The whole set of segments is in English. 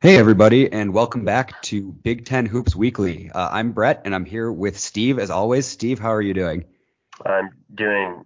Hey, everybody, and welcome back to Big Ten Hoops Weekly. Uh, I'm Brett, and I'm here with Steve, as always. Steve, how are you doing? I'm doing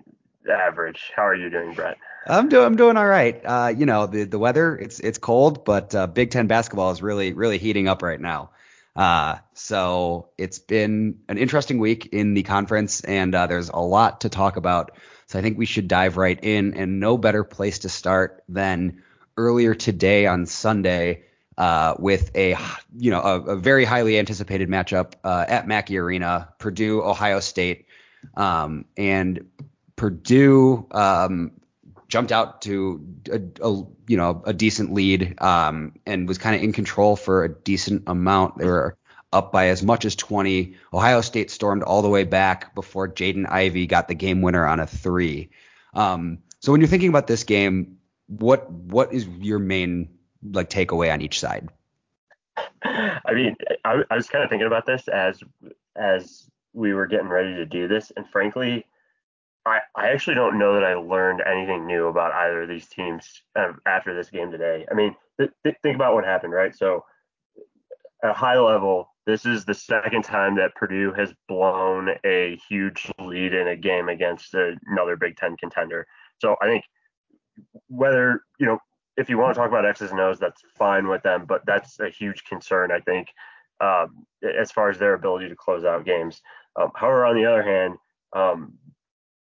average. How are you doing, Brett? I'm doing I'm doing all right. Uh, you know, the the weather it's it's cold, but uh, Big Ten basketball is really really heating up right now. Uh, so it's been an interesting week in the conference, and uh, there's a lot to talk about. So I think we should dive right in, and no better place to start than earlier today on Sunday uh, with a you know a, a, very highly anticipated matchup uh, at Mackey Arena, Purdue Ohio State, um, and Purdue um, jumped out to a, a, you know a decent lead um, and was kind of in control for a decent amount. They were up by as much as 20. Ohio State stormed all the way back before Jaden Ivey got the game winner on a three. Um, so when you're thinking about this game, what what is your main like takeaway on each side? I mean, I, I was kind of thinking about this as as we were getting ready to do this, and frankly, I I actually don't know that I learned anything new about either of these teams um, after this game today. I mean, th- th- think about what happened, right? So, at a high level, this is the second time that Purdue has blown a huge lead in a game against another Big Ten contender. So I think whether you know if you want to talk about X's and O's, that's fine with them, but that's a huge concern, I think, um, as far as their ability to close out games. Um, however, on the other hand, um,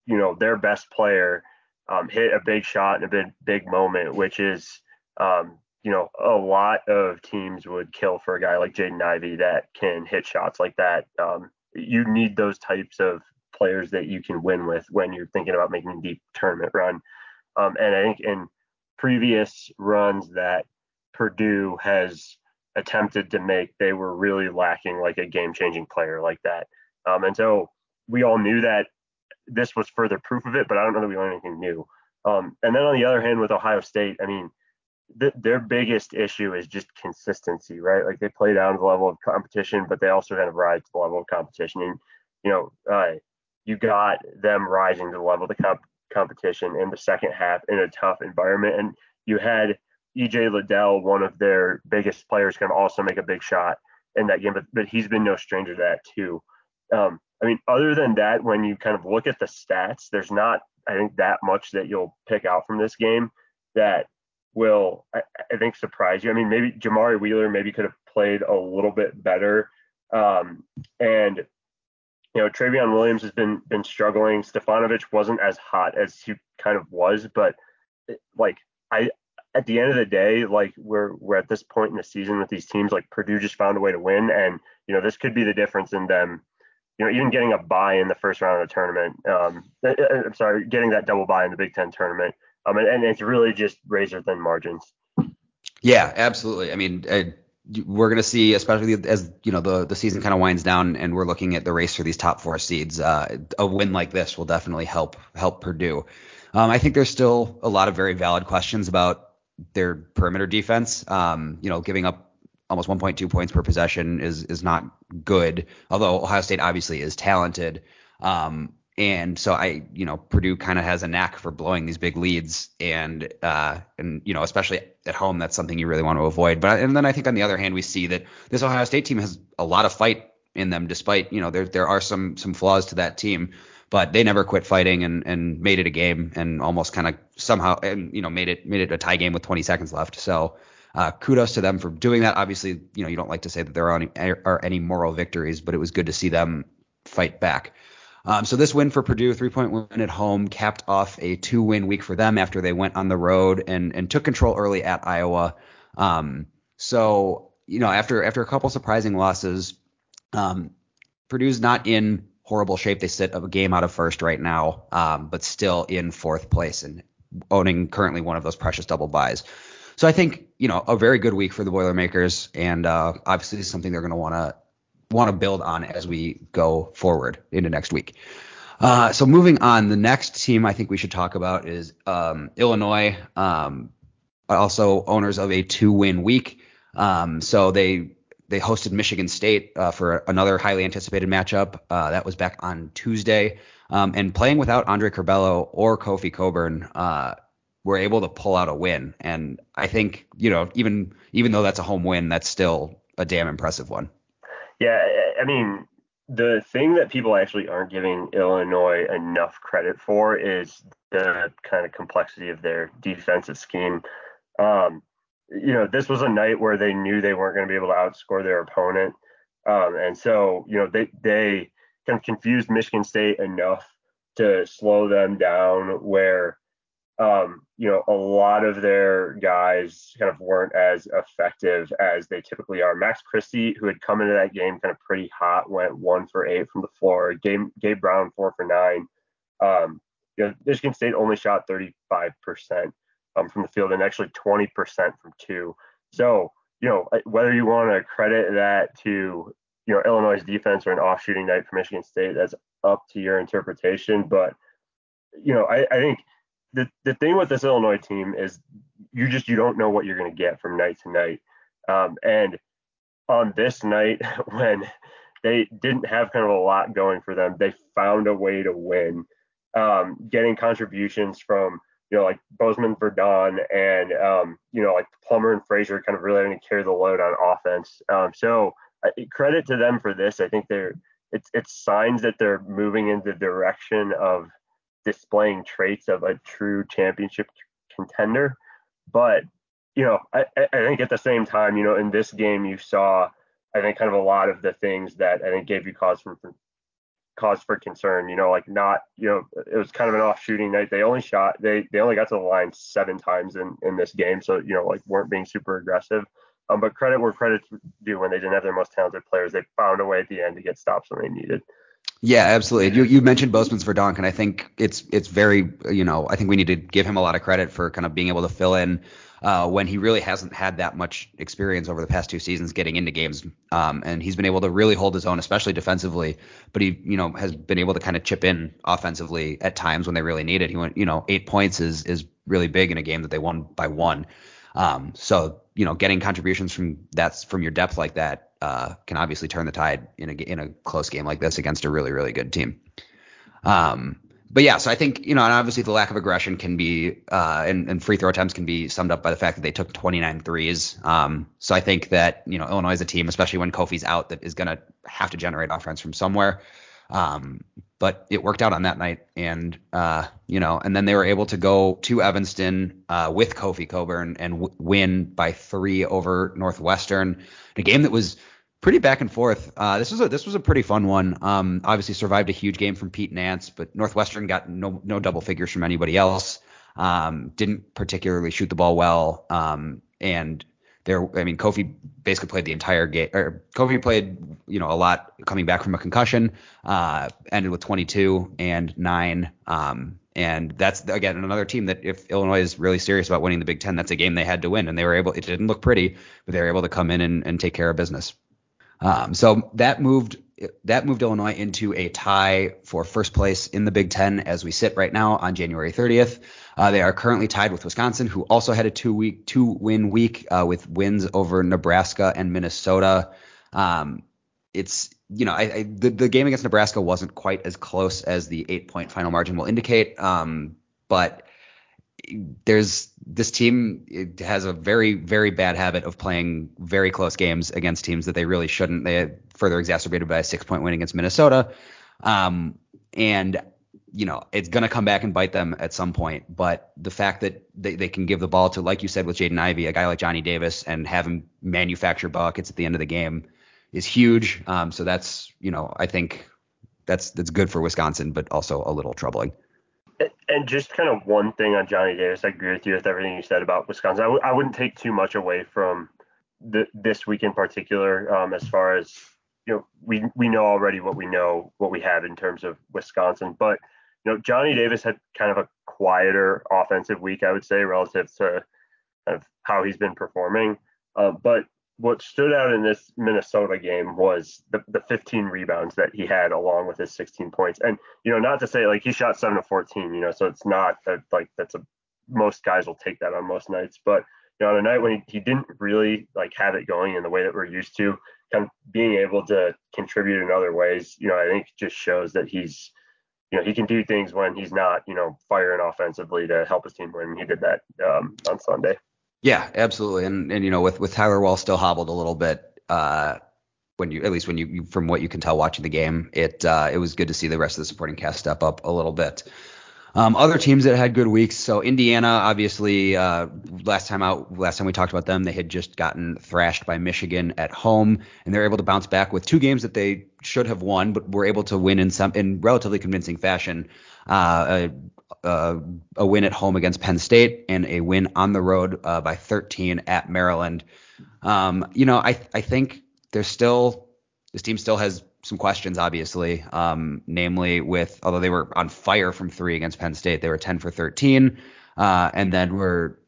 you know, their best player um, hit a big shot in a big, big moment, which is, um, you know, a lot of teams would kill for a guy like Jaden Ivey that can hit shots like that. Um, you need those types of players that you can win with when you're thinking about making a deep tournament run. and I think in previous runs that Purdue has attempted to make, they were really lacking like a game changing player like that. Um, and so we all knew that this was further proof of it, but I don't know that we learned anything new. Um, and then on the other hand, with Ohio State, I mean, th- their biggest issue is just consistency, right? Like they play down to the level of competition, but they also kind of rise to the level of competition. And, you know, uh, you got them rising to the level of the comp- competition in the second half in a tough environment. And you had EJ Liddell, one of their biggest players, of also make a big shot in that game, but, but he's been no stranger to that too. Um, I mean, other than that, when you kind of look at the stats, there's not, I think, that much that you'll pick out from this game that will, I, I think, surprise you. I mean, maybe Jamari Wheeler maybe could have played a little bit better. Um, and you know, Trevion Williams has been been struggling. Stefanovic wasn't as hot as he kind of was, but like I at the end of the day, like we're we're at this point in the season with these teams, like Purdue just found a way to win, and you know this could be the difference in them. You know, even getting a buy in the first round of the tournament. Um, uh, uh, I'm sorry, getting that double buy in the Big Ten tournament. Um, and, and it's really just razor thin margins. Yeah, absolutely. I mean, I, we're going to see, especially as you know the the season kind of winds down, and we're looking at the race for these top four seeds. Uh, a win like this will definitely help help Purdue. Um, I think there's still a lot of very valid questions about their perimeter defense. Um, you know, giving up almost 1.2 points per possession is is not good. Although Ohio State obviously is talented. Um, and so I, you know, Purdue kind of has a knack for blowing these big leads, and uh, and you know, especially at home, that's something you really want to avoid. But and then I think on the other hand, we see that this Ohio State team has a lot of fight in them, despite you know there there are some some flaws to that team, but they never quit fighting and and made it a game and almost kind of somehow and you know made it made it a tie game with 20 seconds left. So. Uh, kudos to them for doing that. Obviously, you know you don't like to say that there are any, are any moral victories, but it was good to see them fight back. Um, so this win for Purdue, three point win at home, capped off a two win week for them after they went on the road and and took control early at Iowa. Um, so you know after after a couple surprising losses, um, Purdue's not in horrible shape. They sit a game out of first right now, um, but still in fourth place and owning currently one of those precious double buys. So I think you know a very good week for the Boilermakers, and uh, obviously something they're going to want to want to build on as we go forward into next week. Uh, so moving on, the next team I think we should talk about is um, Illinois, um, also owners of a two-win week. Um, so they they hosted Michigan State uh, for another highly anticipated matchup. Uh, that was back on Tuesday, um, and playing without Andre Curbelo or Kofi Cockburn. Uh, were able to pull out a win. And I think, you know, even even though that's a home win, that's still a damn impressive one. Yeah, I mean, the thing that people actually aren't giving Illinois enough credit for is the kind of complexity of their defensive scheme. Um, you know, this was a night where they knew they weren't going to be able to outscore their opponent. Um, and so, you know, they, they kind of confused Michigan State enough to slow them down where um, you know, a lot of their guys kind of weren't as effective as they typically are. Max Christie, who had come into that game kind of pretty hot, went one for eight from the floor. Gabe, Gabe Brown, four for nine. Um, you know, Michigan State only shot 35% um, from the field and actually 20% from two. So, you know, whether you want to credit that to, you know, Illinois' defense or an off shooting night for Michigan State, that's up to your interpretation. But, you know, I, I think – the the thing with this Illinois team is you just you don't know what you're going to get from night to night. Um, and on this night, when they didn't have kind of a lot going for them, they found a way to win. Um, getting contributions from you know like Bosmans-Verdonk and um, you know like Plummer and Frazier kind of really having to carry the load on offense. Um, so uh, credit to them for this. I think they're it's it's signs that they're moving in the direction of displaying traits of a true championship contender. But you know, I, I think at the same time, you know, in this game you saw, I think, kind of a lot of the things that I think gave you cause for, for cause for concern. You know, like not, you know, it was kind of an off shooting night. They only shot, they they only got to the line seven times in in this game, so you know, like weren't being super aggressive. Um, but credit where credit's due when they didn't have their most talented players, they found a way at the end to get stops when they needed. Yeah, absolutely. You you mentioned Bosmans-Verdonk, and I think it's it's very you know I think we need to give him a lot of credit for kind of being able to fill in uh, when he really hasn't had that much experience over the past two seasons getting into games, um, and he's been able to really hold his own, especially defensively. But he you know has been able to kind of chip in offensively at times when they really need it. He went you know eight points is is really big in a game that they won by one. Um, so you know getting contributions from that's from your depth like that uh, can obviously turn the tide in a in a close game like this against a really really good team. Um, but yeah, so I think you know, and obviously the lack of aggression can be uh, and, and free throw attempts can be summed up by the fact that they took 29 threes. Um, so I think that you know Illinois is a team, especially when Kofi's out, that is going to have to generate offense from somewhere. Um, but it worked out on that night, and uh, you know, and then they were able to go to Evanston uh, with Kofi Cockburn and w- win by three over Northwestern, a game that was pretty back and forth. Uh, this was a this was a pretty fun one. Um, obviously survived a huge game from Pete Nance, but Northwestern got no no double figures from anybody else. Um, didn't particularly shoot the ball well, um, and there, I mean, Kofi basically played the entire game. Or Kofi played, you know, a lot coming back from a concussion. Uh, ended with 22 and nine. Um, and that's again another team that if Illinois is really serious about winning the Big Ten, that's a game they had to win, and they were able. It didn't look pretty, but they were able to come in and, and take care of business. Um, so that moved that moved Illinois into a tie for first place in the Big Ten as we sit right now on January 30th. Uh, they are currently tied with Wisconsin, who also had a two week two win week uh, with wins over Nebraska and Minnesota. Um, it's you know I, I, the, the game against Nebraska wasn't quite as close as the eight point final margin will indicate, um, but there's this team has a very very bad habit of playing very close games against teams that they really shouldn't. They further exacerbated by a six point win against Minnesota, um, and you know it's going to come back and bite them at some point. But the fact that they, they can give the ball to, like you said with Jaden Ivey, a guy like Johnny Davis, and have him manufacture buckets at the end of the game is huge. Um, so that's you know I think that's that's good for Wisconsin, but also a little troubling. And just kind of one thing on Johnny Davis, I agree with you with everything you said about Wisconsin. I w- I wouldn't take too much away from the, this week in particular, um, as far as you know, we we know already what we know, what we have in terms of Wisconsin. But you know, Johnny Davis had kind of a quieter offensive week, I would say, relative to kind of how he's been performing. Uh, but what stood out in this Minnesota game was the, the 15 rebounds that he had along with his 16 points. And, you know, not to say like he shot seven to 14, you know, so it's not that like that's a most guys will take that on most nights. But, you know, on a night when he, he didn't really like have it going in the way that we're used to, kind of being able to contribute in other ways, you know, I think just shows that he's you know he can do things when he's not you know firing offensively to help his team win. He did that um, on Sunday. Yeah, absolutely. And and you know with with Tyler Wahl still hobbled a little bit. Uh, when you at least when you, from what you can tell watching the game, it uh, it was good to see the rest of the supporting cast step up a little bit. Um, other teams that had good weeks. So Indiana, obviously, uh, last time out, last time we talked about them, they had just gotten thrashed by Michigan at home, and they're able to bounce back with two games that they should have won, but were able to win in some in relatively convincing fashion. Uh, a, a, win at home against Penn State and a win on the road uh, by 13 at Maryland. Um, you know, I I think there's still this team still has some questions, obviously, um, namely with although they were on fire from three against Penn State, they were 10 for 13, uh, and then were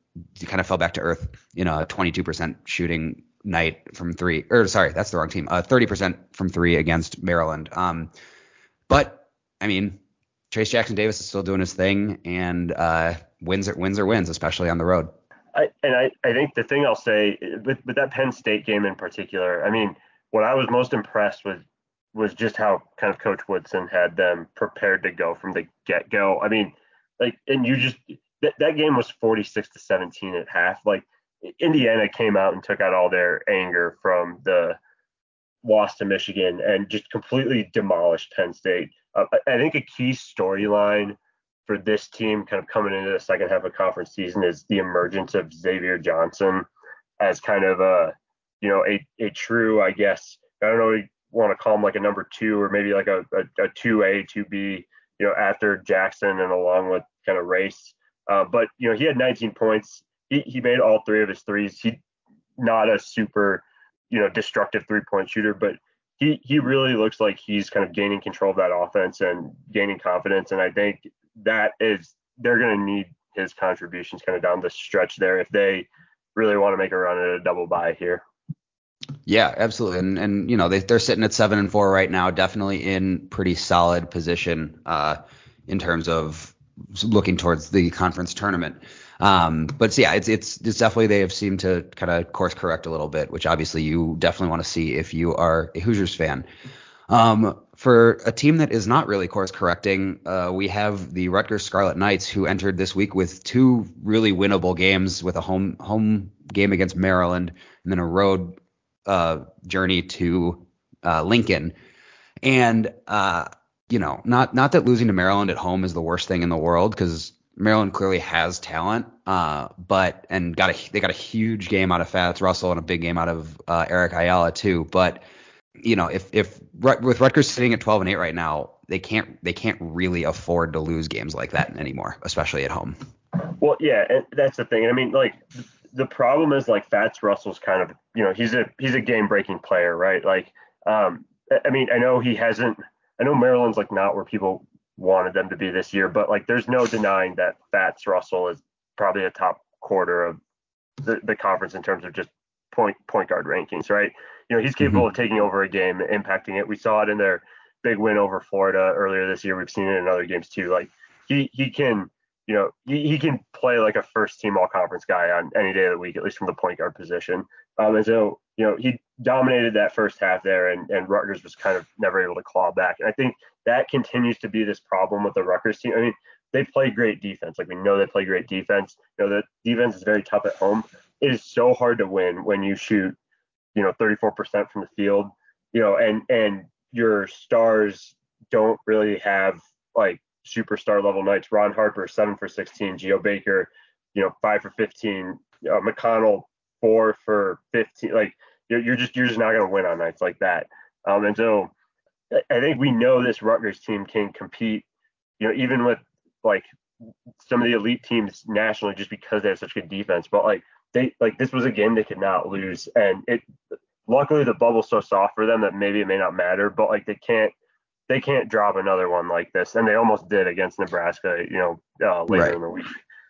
kind of fell back to earth, you know, a 22% shooting night from three, or sorry, that's the wrong team, uh, 30% from three against Maryland. Um, but I mean, Trayce Jackson Davis is still doing his thing, and uh, wins are wins are wins, especially on the road. I, and I, I think the thing I'll say with, with that Penn State game in particular, I mean, what I was most impressed with was just how kind of Coach Woodson had them prepared to go from the get go. I mean, like, and you just that, that game was 46 to 17 at half. Like, Indiana came out and took out all their anger from the loss to Michigan and just completely demolished Penn State. Uh, I think a key storyline for this team kind of coming into the second half of conference season is the emergence of Xavier Johnson as kind of a, you know, a, a true, I guess, I don't know, want to call him like a number two or maybe like a, a, a 2A, 2B, you know, after Jackson and along with kind of race. Uh, but, you know, he had 19 points. He, he made all three of his threes. He not a super, you know, destructive three point shooter, but he, he really looks like he's kind of gaining control of that offense and gaining confidence. And I think that is, they're going to need his contributions kind of down the stretch there if they really want to make a run at a double bye here. Yeah, absolutely. And and you know they they're sitting at seven and four right now, definitely in pretty solid position uh, in terms of looking towards the conference tournament. Um, but yeah, it's it's it's definitely they have seemed to kind of course correct a little bit, which obviously you definitely want to see if you are a Hoosiers fan. Um, for a team that is not really course correcting, uh, we have the Rutgers Scarlet Knights, who entered this week with two really winnable games, with a home home game against Maryland and then a road uh, journey to uh, Lincoln, and uh, you know, not not that losing to Maryland at home is the worst thing in the world because Maryland clearly has talent, uh, but and got a they got a huge game out of Fats Russell and a big game out of uh, Eric Ayala too. But you know, if if with Rutgers sitting at 12 and 8 right now, they can't they can't really afford to lose games like that anymore, especially at home. Well, yeah, and that's the thing. I mean, like the problem is like Fats Russell's kind of you know he's a he's a game breaking player, right? Like, um, I mean, I know he hasn't. I know Maryland's like not where people wanted them to be this year, but like there's no denying that Fats Russell is probably a top quarter of the, the conference in terms of just point point guard rankings, right? You know, he's capable mm-hmm. of taking over a game, impacting it. We saw it in their big win over Florida earlier this year. We've seen it in other games too. Like he he can you know, he, he can play like a first team all conference guy on any day of the week, at least from the point guard position. Um, and so, you know, he dominated that first half there, and, and Rutgers was kind of never able to claw back. And I think that continues to be this problem with the Rutgers team. I mean, they play great defense. Like we know they play great defense. You know, the defense is very tough at home. It is so hard to win when you shoot, you know, 34% from the field, you know, and and your stars don't really have like superstar level nights. Ron Harper, seven for 16. Geo Baker, you know, five for 15. Uh, McConnell, four for 15. Like you're, you're just you're just not going to win on nights like that. Um, and so I think we know this Rutgers team can compete. You know, even with like some of the elite teams nationally, just because they have such good defense. But like they like this was a game they could not lose, and it. Luckily, the bubble's so soft for them that maybe it may not matter, but like they can't they can't drop another one like this, and they almost did against Nebraska. You know, uh, later right. in the week.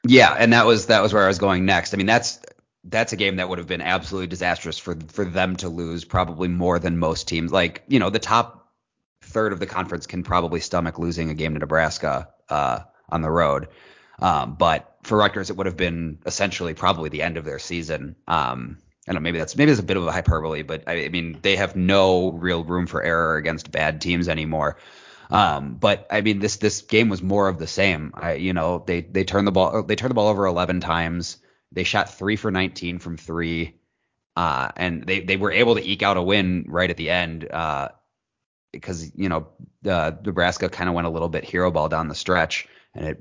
Yeah, and that was that was where I was going next. I mean, that's that's a game that would have been absolutely disastrous for for them to lose, probably more than most teams. Like, you know, the top third of the conference can probably stomach losing a game to Nebraska uh, on the road. Um, but for Rutgers, it would have been essentially probably the end of their season. Um, I don't know, maybe that's maybe that's a bit of a hyperbole, but I, I mean they have no real room for error against bad teams anymore. Um, but I mean, this this game was more of the same. I, you know, they they turned the ball they turned the ball over 11 times. They shot three for 19 from three, uh, and they they were able to eke out a win right at the end. Uh, because you know uh, Nebraska kind of went a little bit hero ball down the stretch, and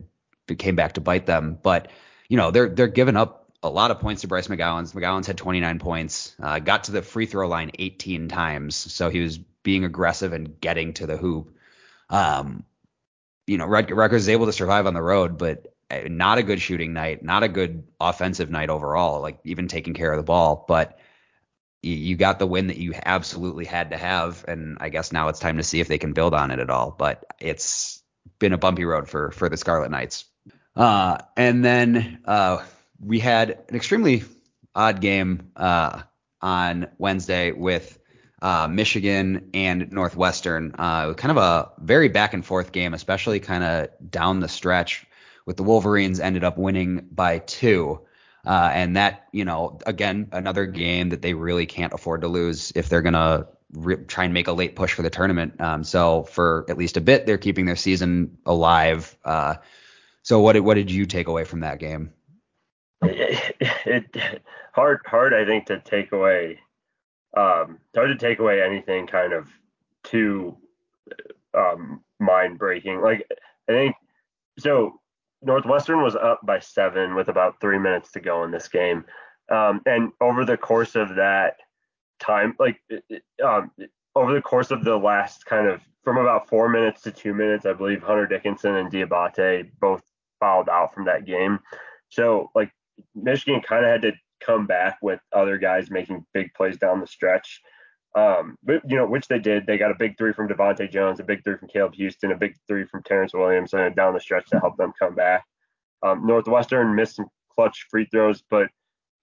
it came back to bite them. But you know they're they're giving up a lot of points to Bryce McGowens. McGowan's had 29 points, uh, got to the free throw line 18 times, so he was being aggressive and getting to the hoop. Um, you know, Rutgers is able to survive on the road, but uh, not a good shooting night, not a good offensive night overall, like even taking care of the ball. But you got the win that you absolutely had to have, and I guess now it's time to see if they can build on it at all. But it's been a bumpy road for for the Scarlet Knights. Uh, and then uh, we had an extremely odd game uh, on Wednesday with uh, Michigan and Northwestern. Uh, kind of a very back and forth game, especially kind of down the stretch. With the Wolverines ended up winning by two. Uh, and that, you know, again, another game that they really can't afford to lose if they're going to re- try and make a late push for the tournament. Um, so for at least a bit, they're keeping their season alive. Uh, so what did, what did you take away from that game? It, it, hard, hard, I think, to take away. Um, hard to take away anything kind of too um, mind breaking. Like I think so. Northwestern was up by seven with about three minutes to go in this game. Um, and over the course of that time, like um, over the course of the last kind of from about four minutes to two minutes, I believe Hunter Dickinson and Diabate both fouled out from that game. So like Michigan kind of had to come back with other guys making big plays down the stretch. Um, but you know, which they did. They got a big three from DeVante' Jones, a big three from Caleb Houston, a big three from Terrance Williams, and down the stretch to help them come back. Um, Northwestern missed some clutch free throws, but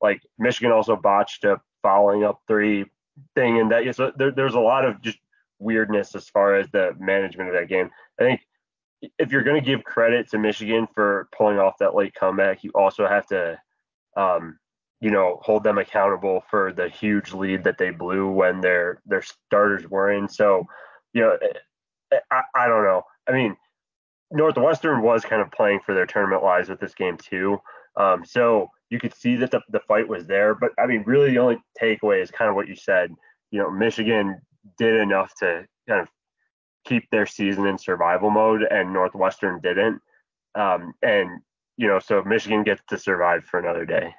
like Michigan also botched a following up three thing, and that so there, there's a lot of just weirdness as far as the management of that game. I think if you're going to give credit to Michigan for pulling off that late comeback, you also have to um, you know, hold them accountable for the huge lead that they blew when their their starters were in. So, you know, eh, eh, I, I don't know. I mean, Northwestern was kind of playing for their tournament lives with this game too. Um, so you could see that the, the fight was there. But I mean, really, the only takeaway is kind of what you said. You know, Michigan did enough to kind of keep their season in survival mode, and Northwestern didn't. Um, and you know, so Michigan gets to survive for another day.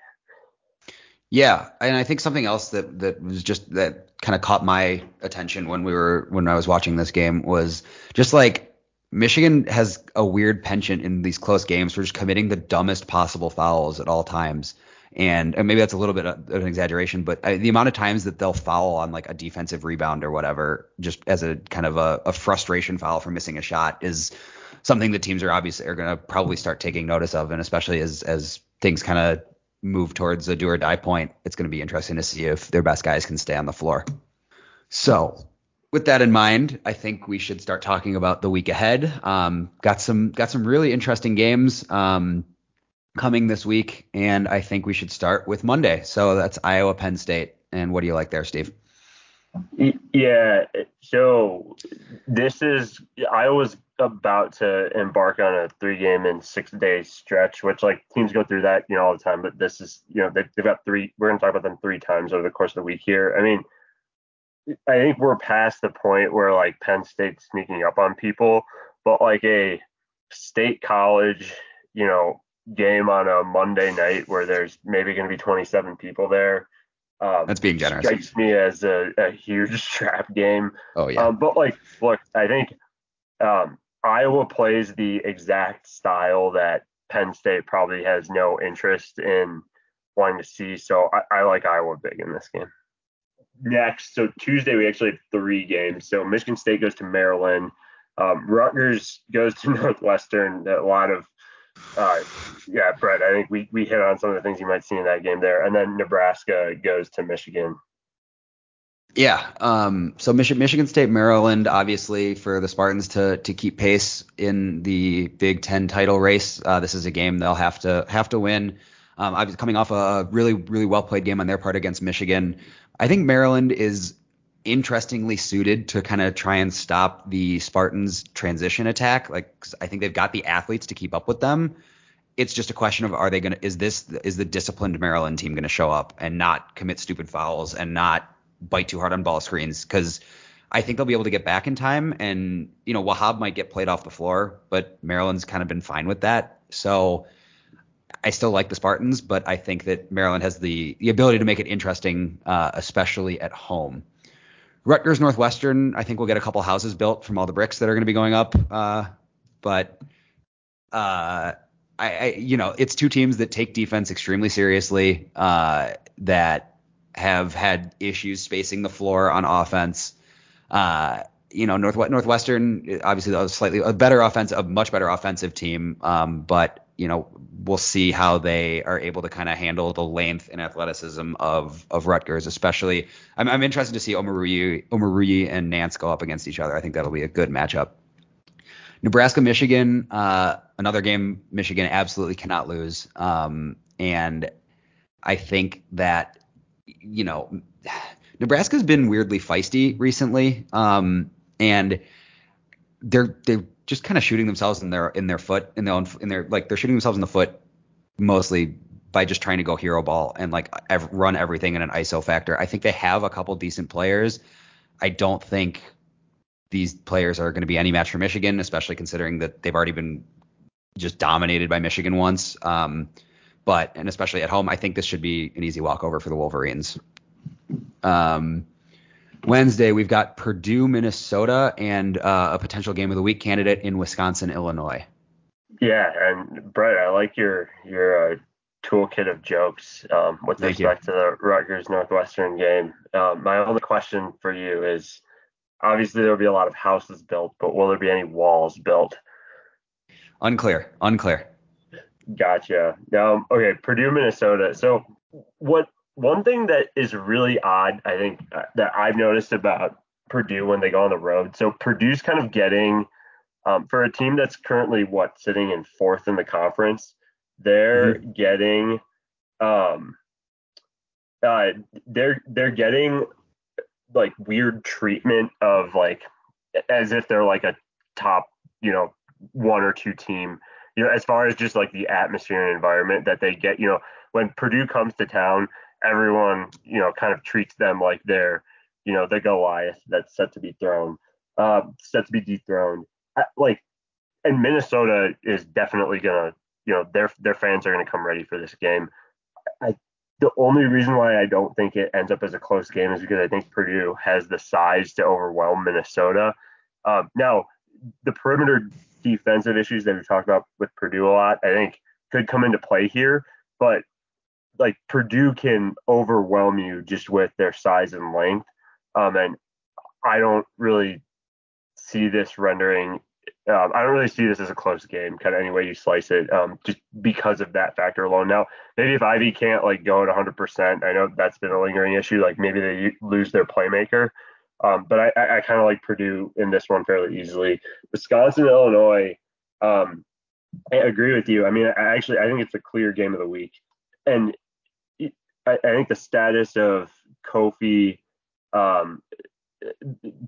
Yeah, and I think something else that that was just that kind of caught my attention when we were when I was watching this game was just like Michigan has a weird penchant in these close games for just committing the dumbest possible fouls at all times. And, and maybe that's a little bit of an exaggeration, but I, the amount of times that they'll foul on like a defensive rebound or whatever, just as a kind of a, a frustration foul for missing a shot, is something that teams are obviously are going to probably start taking notice of, and especially as as things kind of move towards a do or die point, it's going to be interesting to see if their best guys can stay on the floor. So, with that in mind, I think we should start talking about the week ahead. Um, got some got some really interesting games um, coming this week, and I think we should start with Monday. So that's Iowa Penn State. And what do you like there, Steve? Yeah, so this is I was about to embark on a three game and six day stretch, which like teams go through that, you know, all the time. But this is, you know, they've, they've got three. We're gonna talk about them three times over the course of the week here. I mean, I think we're past the point where like Penn State's sneaking up on people, but like a state college, you know, game on a Monday night where there's maybe going to be 27 people there um, That's being generous. Strikes me as a, a huge trap game. Oh yeah. Um, but like, look, I think um, Iowa plays the exact style that Penn State probably has no interest in wanting to see. So I, I like Iowa big in this game. Next, so Tuesday we actually have three games. So Michigan State goes to Maryland. Um, Rutgers goes to Northwestern. A lot of uh, yeah, Brett, I think we, we hit on some of the things you might see in that game there. And then Nebraska goes to Michigan. Yeah. Um, so Michigan, Michigan State, Maryland, obviously for the Spartans to to keep pace in the Big Ten title race. Uh, this is a game they'll have to have to win. Um, I was coming off a really really well played game on their part against Michigan. I think Maryland is interestingly suited to kind of try and stop the Spartans' transition attack. Like I think they've got the athletes to keep up with them. It's just a question of are they going to is this is the disciplined Maryland team going to show up and not commit stupid fouls and not bite too hard on ball screens because I think they'll be able to get back in time and you know Wahab might get played off the floor, but Maryland's kind of been fine with that. So I still like the Spartans, but I think that Maryland has the the ability to make it interesting, uh, especially at home. Rutgers Northwestern, I think we'll get a couple houses built from all the bricks that are going to be going up. Uh, but uh, I, I, you know, it's two teams that take defense extremely seriously, uh, that have had issues spacing the floor on offense. Uh, you know, North, Northwestern, obviously, a slightly a better offense, a much better offensive team, um, but you know, we'll see how they are able to kind of handle the length and athleticism of of Rutgers, especially. I'm, I'm interested to see Omoruyi, Omoruyi and Nance go up against each other. I think that'll be a good matchup. Nebraska, Michigan, uh, another game Michigan absolutely cannot lose. Um, and I think that, you know, Nebraska's been weirdly feisty recently. Um, and they're they're just kind of shooting themselves in their in their foot in their own in their like they're shooting themselves in the foot mostly by just trying to go hero ball and like ev- run everything in an ISO factor. I think they have a couple decent players. I don't think these players are going to be any match for Michigan, especially considering that they've already been just dominated by Michigan once. Um, but and especially at home, I think this should be an easy walkover for the Wolverines. Um, Wednesday, we've got Purdue, Minnesota, and uh, a potential game of the week candidate in Wisconsin, Illinois. Yeah, and Brett, I like your your uh, toolkit of jokes um, with Thank respect you. to the Rutgers Northwestern game. Um, my only question for you is, obviously there will be a lot of houses built, but will there be any walls built? Unclear. Unclear. Gotcha. Um, okay, Purdue, Minnesota. So what one thing that is really odd, I think, uh, that I've noticed about Purdue when they go on the road. So Purdue's kind of getting um, for a team that's currently what sitting in fourth in the conference, they're mm-hmm. getting um, uh, they're they're getting like weird treatment of like as if they're like a top you know one or two team you know as far as just like the atmosphere and environment that they get you know when Purdue comes to town everyone, you know, kind of treats them like they're, you know, the Goliath that's set to be thrown, uh, set to be dethroned. Like, and Minnesota is definitely gonna, you know, their their fans are gonna come ready for this game. I the only reason why I don't think it ends up as a close game is because I think Purdue has the size to overwhelm Minnesota. Um, now, the perimeter defensive issues that we talked about with Purdue a lot, I think could come into play here. But like Purdue can overwhelm you just with their size and length. Um, and I don't really see this rendering. Um, I don't really see this as a close game, kind of any way you slice it, um, just because of that factor alone. Now, maybe if Ivey can't like go at 100%, I know that's been a lingering issue. Like maybe they lose their playmaker, um, but I, I, I kind of like Purdue in this one fairly easily. Wisconsin, Illinois. Um, I agree with you. I mean, I actually I think it's a clear game of the week, and I, I think the status of Kofi um,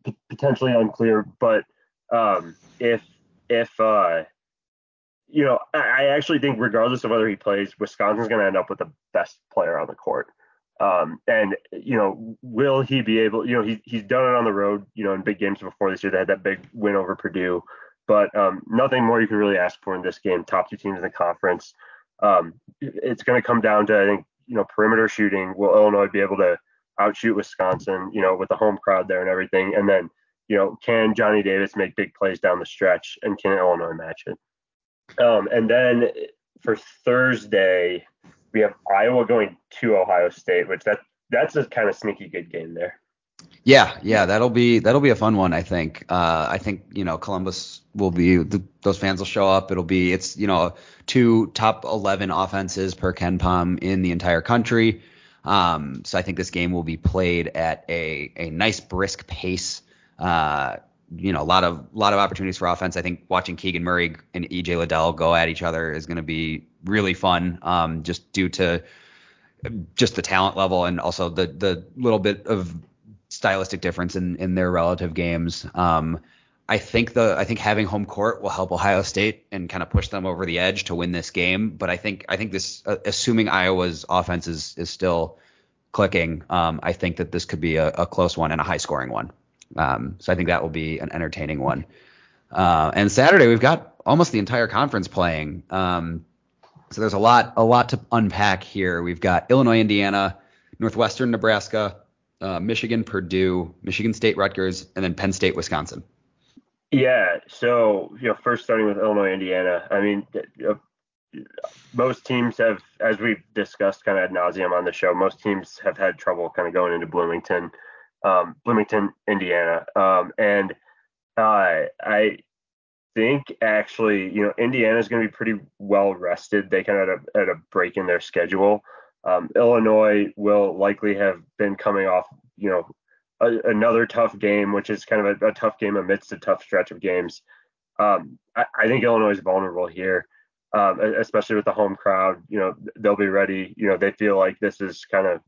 p- potentially unclear, but um, if if uh, you know, I, I, actually think regardless of whether he plays, Wisconsin's going to end up with the best player on the court. Um, and you know, will he be able? You know, he, he's done it on the road. You know, in big games before this year, they had that big win over Purdue. But um, nothing more you can really ask for in this game. Top two teams in the conference. Um, it's going to come down to I think you know, perimeter shooting, will Illinois be able to outshoot Wisconsin, you know, with the home crowd there and everything? And then, you know, can Johnny Davis make big plays down the stretch and can Illinois match it? Um, and then for Thursday, we have Iowa going to Ohio State, which that that's a kind of sneaky good game there. Yeah, yeah, that'll be that'll be a fun one. I think. Uh, I think you know Columbus will be the, those fans will show up. It'll be it's you know two top 11 offenses per KenPom in the entire country. Um, so I think this game will be played at a a nice brisk pace. Uh, you know, a lot of lot of opportunities for offense. I think watching Keegan Murray and EJ Liddell go at each other is going to be really fun. Um, just due to just the talent level and also the the little bit of stylistic difference in in their relative games. Um, I think the I think having home court will help Ohio State and kind of push them over the edge to win this game. But I think I think this, uh, assuming Iowa's offense is is still clicking, um, I think that this could be a, a close one and a high scoring one. Um, so I think that will be an entertaining one. Uh, and Saturday we've got almost the entire conference playing. Um, so there's a lot a lot to unpack here. We've got Illinois, Indiana, Northwestern, Nebraska, uh, Michigan, Purdue, Michigan State, Rutgers, and then Penn State, Wisconsin. Yeah. So, you know, first starting with Illinois, Indiana. I mean, most teams have, as we've discussed kind of ad nauseum on the show, most teams have had trouble kind of going into Bloomington, um, Bloomington, Indiana. Um, and uh, I think actually, you know, Indiana is going to be pretty well rested. They kind of had a, had a break in their schedule. Um, Illinois will likely have been coming off, you know, a, another tough game, which is kind of a, a, tough game amidst a tough stretch of games. Um, I, I, think Illinois is vulnerable here, um, especially with the home crowd. You know, they'll be ready. You know, they feel like this is kind of,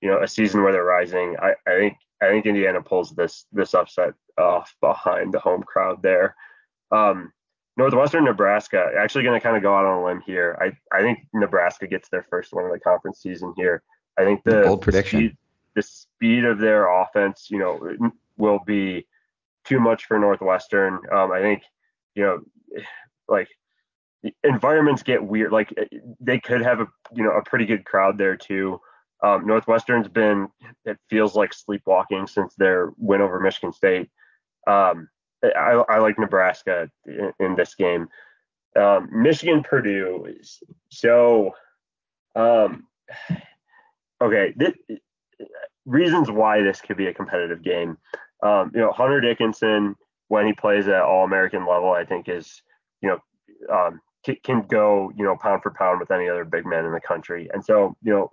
you know, a season where they're rising. I, I think I think Indiana pulls this this upset off behind the home crowd there. Um, Northwestern Nebraska actually going to kind of go out on a limb here. I I think Nebraska gets their first win of the conference season here. I think the bold prediction. Speed, the speed of their offense, you know, will be too much for Northwestern. Um, I think, you know, like environments get weird. Like they could have a, you know, a pretty good crowd there too. Um, Northwestern's been, it feels like sleepwalking since their win over Michigan State. Um, I, I, like Nebraska in, in this game. Um, Michigan Purdue. Is so, um, okay, this, reasons why this could be a competitive game. Um, you know, Hunter Dickinson, when he plays at all American level, I think is, you know, um, can, can go, you know, pound for pound with any other big man in the country. And so, you know,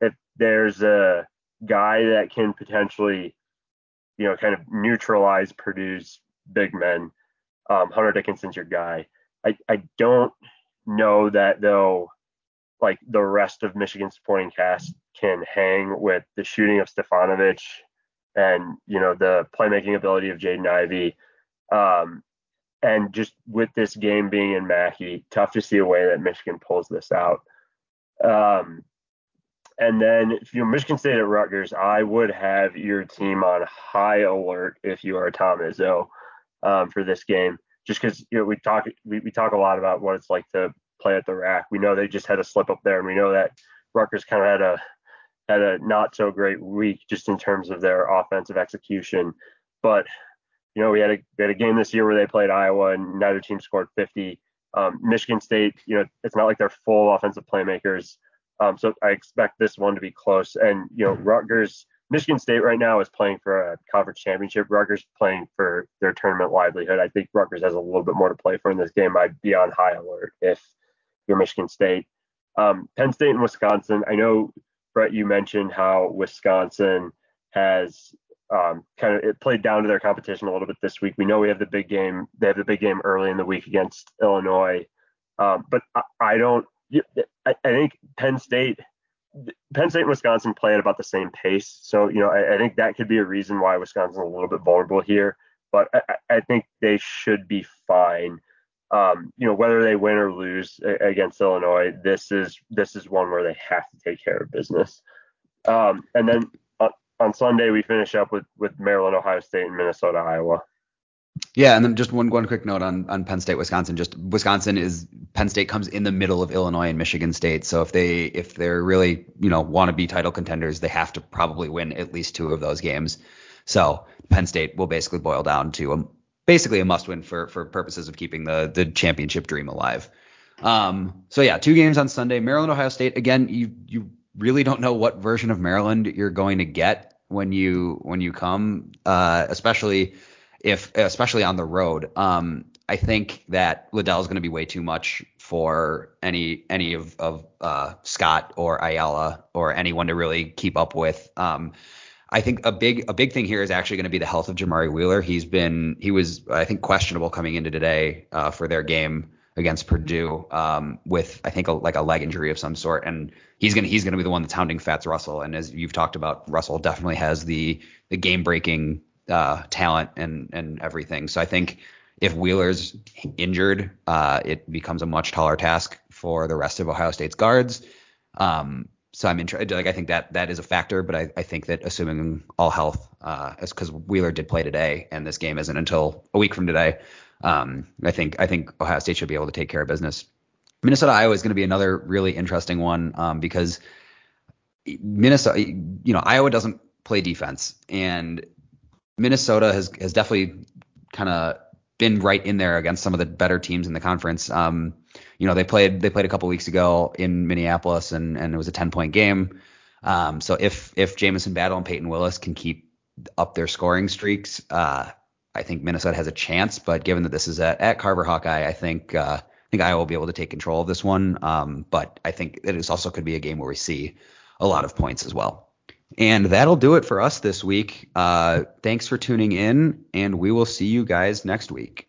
if there's a guy that can potentially, you know, kind of neutralize Purdue's big men, um, Hunter Dickinson's your guy. I, I don't know that though, like the rest of Michigan's supporting cast can hang with the shooting of Stefanovic and you know the playmaking ability of Jaden Ivey. Um, and just with this game being in Mackey, tough to see a way that Michigan pulls this out. Um, and then if you're Michigan State at Rutgers, I would have your team on high alert if you are Tom Izzo um, for this game, just because you know we talk we, we talk a lot about what it's like to play at the RAC. We know they just had a slip up there, and we know that Rutgers kind of had a had a not so great week just in terms of their offensive execution. But you know, we had a we had a game this year where they played Iowa and neither team scored 50. Um, Michigan State, you know, it's not like they're full offensive playmakers. Um, so I expect this one to be close. And you know, Rutgers, Michigan State right now is playing for a conference championship. Rutgers playing for their tournament livelihood. I think Rutgers has a little bit more to play for in this game. I'd be on high alert if you're Michigan State. Um, Penn State and Wisconsin. I know Brett, you mentioned how Wisconsin has um, kind of it played down to their competition a little bit this week. We know we have the big game. They have the big game early in the week against Illinois, um, but I, I don't. I, I, think Penn State, Penn State and Wisconsin play at about the same pace. So you know, I, I think that could be a reason why Wisconsin's a little bit vulnerable here. But I, I think they should be fine um, you know, whether they win or lose against Illinois, this is this is one where they have to take care of business. Um, and then on, on Sunday we finish up with with Maryland, Ohio State, and Minnesota, Iowa. Yeah, and then just one one quick note on on Penn State, Wisconsin. Just Wisconsin is Penn State comes in the middle of Illinois and Michigan State. So if they if they're really you know want to be title contenders, they have to probably win at least two of those games. So Penn State will basically boil down to a basically a must win for for purposes of keeping the the championship dream alive. Um, so yeah, two games on Sunday. Maryland, Ohio State. Again, you you really don't know what version of Maryland you're going to get when you when you come, uh, especially if especially on the road. Um, I think that Liddell is going to be way too much for any any of of uh, Scott or Ayala or anyone to really keep up with. Um, I think a big a big thing here is actually going to be the health of Jamari Wheeler. He's been he was I think questionable coming into today uh, for their game against Purdue um, with I think a, like a leg injury of some sort, and he's gonna he's gonna be the one that's hounding Fats Russell. And as you've talked about, Russell definitely has the the game breaking uh, talent and and everything. So I think if Wheeler's injured, uh, it becomes a much taller task for the rest of Ohio State's guards. Um, so I'm interested. Like I think that that is a factor, but I, I think that assuming all health, uh, because Wheeler did play today, and this game isn't until a week from today. Um, I think I think Ohio State should be able to take care of business. Minnesota Iowa is going to be another really interesting one um, because Minnesota, you know, Iowa doesn't play defense, and Minnesota has has definitely kind of been right in there against some of the better teams in the conference. Um, you know, they played they played a couple weeks ago in Minneapolis, and and it was a 10 point game. Um, so if if Jamison Battle and Payton Willis can keep up their scoring streaks, uh, I think Minnesota has a chance. But given that this is at, at Carver Hawkeye, I think uh, I think Iowa will be able to take control of this one. Um, but I think it is also could be a game where we see a lot of points as well. And that'll do it for us this week. Uh, thanks for tuning in, and we will see you guys next week.